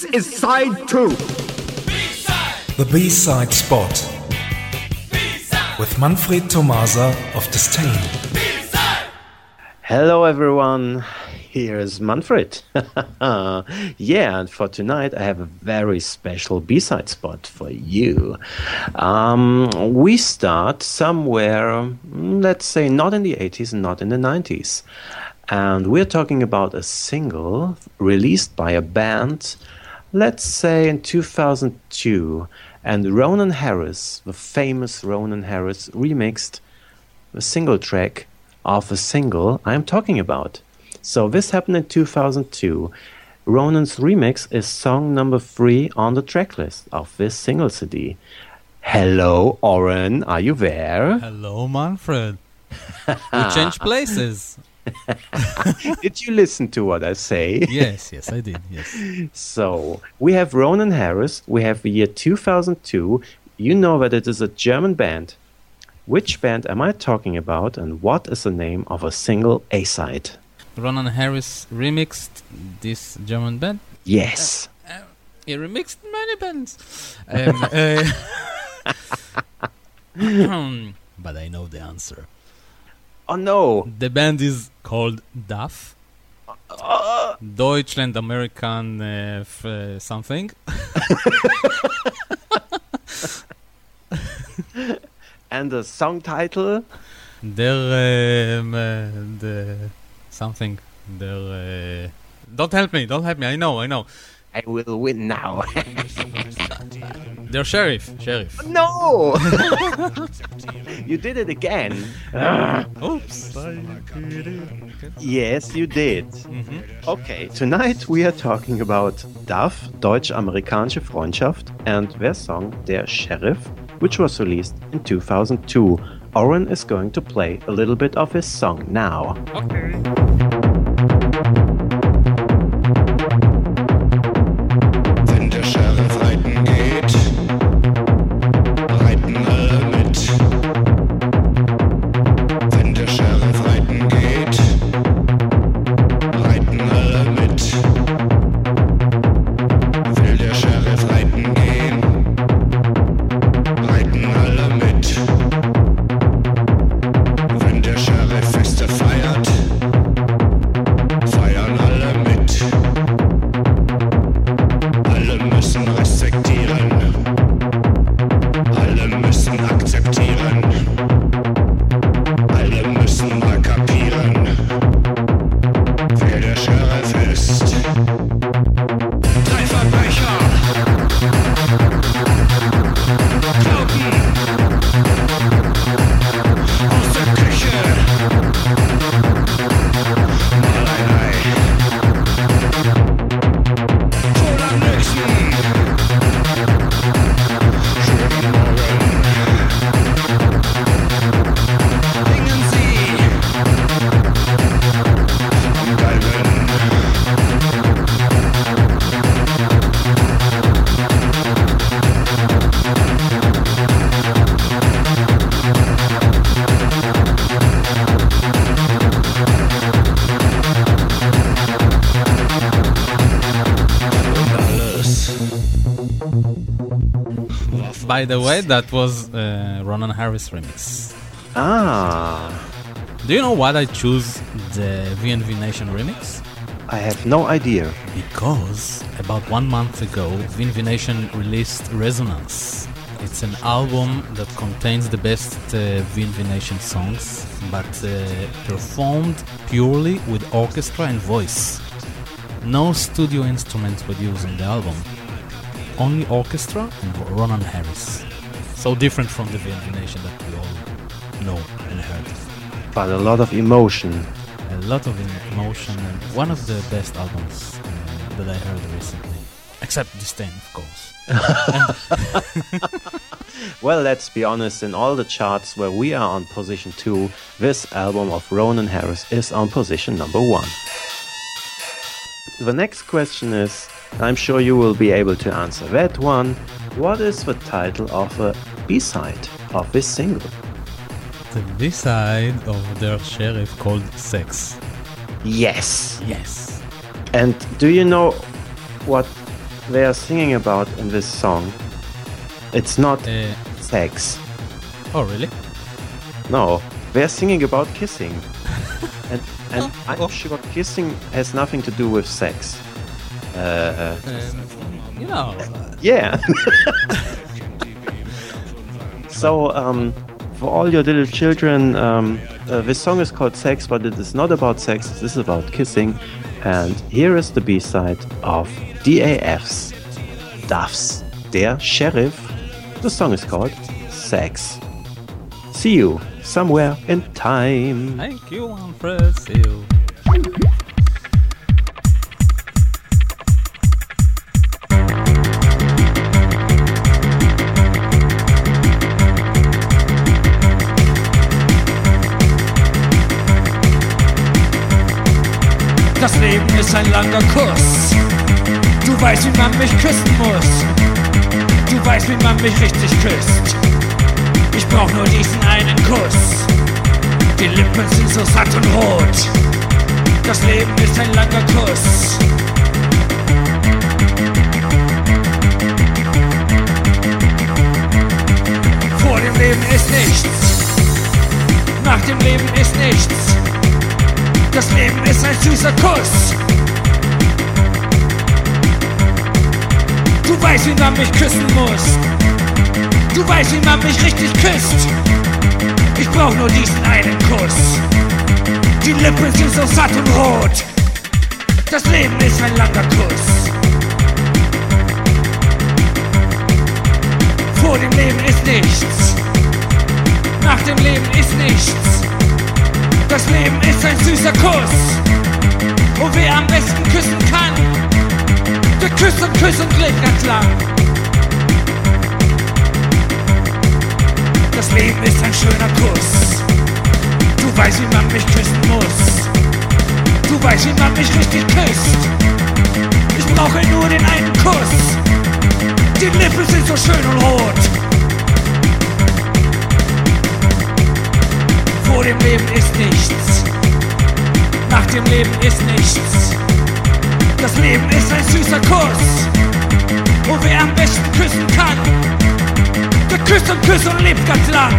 This is side two. The B-side spot with Manfred Tomasa of Disdain. Hello, everyone. Here's Manfred. yeah, and for tonight, I have a very special B side spot for you. Um, we start somewhere, mm, let's say, not in the 80s and not in the 90s. And we're talking about a single released by a band, let's say in 2002. And Ronan Harris, the famous Ronan Harris, remixed the single track of a single I'm talking about. So this happened in 2002. Ronan's remix is song number three on the tracklist of this single CD. Hello, Oren, are you there? Hello, Manfred. we changed places. did you listen to what I say? yes, yes, I did. Yes. So we have Ronan Harris. We have the year 2002. You know that it is a German band. Which band am I talking about, and what is the name of a single A side? Ronan Harris remixed this German band. Yes. Uh, uh, he remixed many bands. Um, uh, but I know the answer. Oh no! The band is called DAF. Uh, Deutschland American uh, f- uh, something. and the song title? Der um, the something. Der don't help me, don't help me. I know, I know. I will win now. Der Sheriff, sheriff. No! you did it again. Oops. Yes, you did. Mm-hmm. Okay, tonight we are talking about DAF, Deutsch-Amerikanische Freundschaft, and their song Der Sheriff, which was released in 2002. Oren is going to play a little bit of his song now. Okay. Interessen akzeptieren. By the way, that was uh, Ronan Harris remix. Ah. Do you know why I choose the VNV Nation remix? I have no idea. Because about one month ago, VNV Nation released Resonance. It's an album that contains the best uh, VNV Nation songs, but uh, performed purely with orchestra and voice. No studio instruments were used in the album only orchestra and Ronan Harris. So different from the VNV Nation that we all know and heard. But a lot of emotion. A lot of emotion and one of the best albums uh, that I heard recently. Except Disdain, of course. well, let's be honest, in all the charts where we are on position 2, this album of Ronan Harris is on position number 1. The next question is I'm sure you will be able to answer that one. What is the title of a B-side of this single? The B-side of Der Sheriff called Sex. Yes. Yes. And do you know what they are singing about in this song, it's not Uh, sex. oh, really? No, they're singing about kissing. and and Oh, I'm oh. sure kissing has nothing to do with sex. Uh, Um, you know, yeah. so, um, for all your little children, um, uh, this song is called Sex, but it is not about sex, this is about kissing. And here is the B side of DAF's Duff's Der Sheriff. The song is called Sex. See you somewhere in time. thank you. See you. Das Leben ist ein langer Kuss. Du weißt, wie man mich küssen muss. Du weißt, wie man mich richtig küsst. Ich brauch nur diesen einen Kuss. Die Lippen sind so satt und rot. Das Leben ist ein langer Kuss. Süßer Kuss. Du weißt, wie man mich küssen muss. Du weißt, wie man mich richtig küsst. Ich brauch nur diesen einen Kuss. Die Lippen sind so satt und rot. Das Leben ist ein langer Kuss. Vor dem Leben ist nichts. Nach dem Leben ist nichts. Das Leben ist ein süßer Kuss. Und wer am besten küssen kann, der küsst und küsst und lebt ganz lang. Das Leben ist ein schöner Kuss. Du weißt, wie man mich küssen muss. Du weißt, wie man mich richtig küsst. Ich brauche nur den einen Kuss. Die Lippen sind so schön und rot. Vor dem Leben ist nichts. Nach dem Leben ist nichts. Das Leben ist ein süßer Kuss. Und wer am besten küssen kann, der küsst und küsst und lebt ganz lang.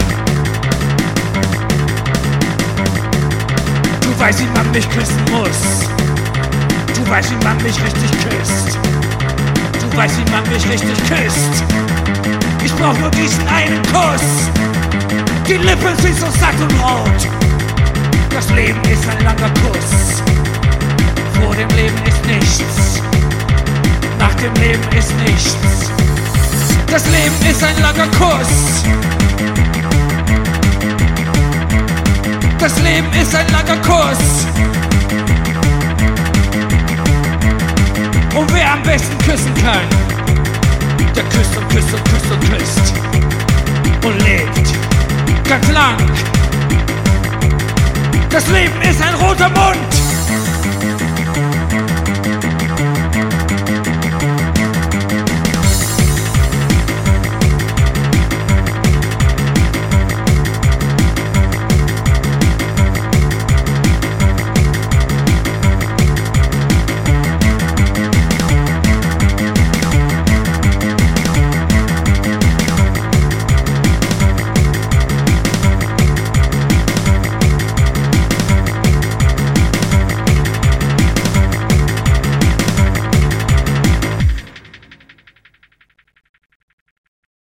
Du weißt, wie man mich küssen muss. Du weißt, wie man mich richtig küsst. Du weißt, wie man mich richtig küsst. Ich brauch nur diesen einen Kuss. Die Lippen sind so satt und rot. Das Leben ist ein langer Kuss. Leben ist ein langer Kuss. Und wer am besten küssen kann, der küsst und küsst und küsst und küsst. Und lebt ganz lang. Das Leben ist ein roter Mund.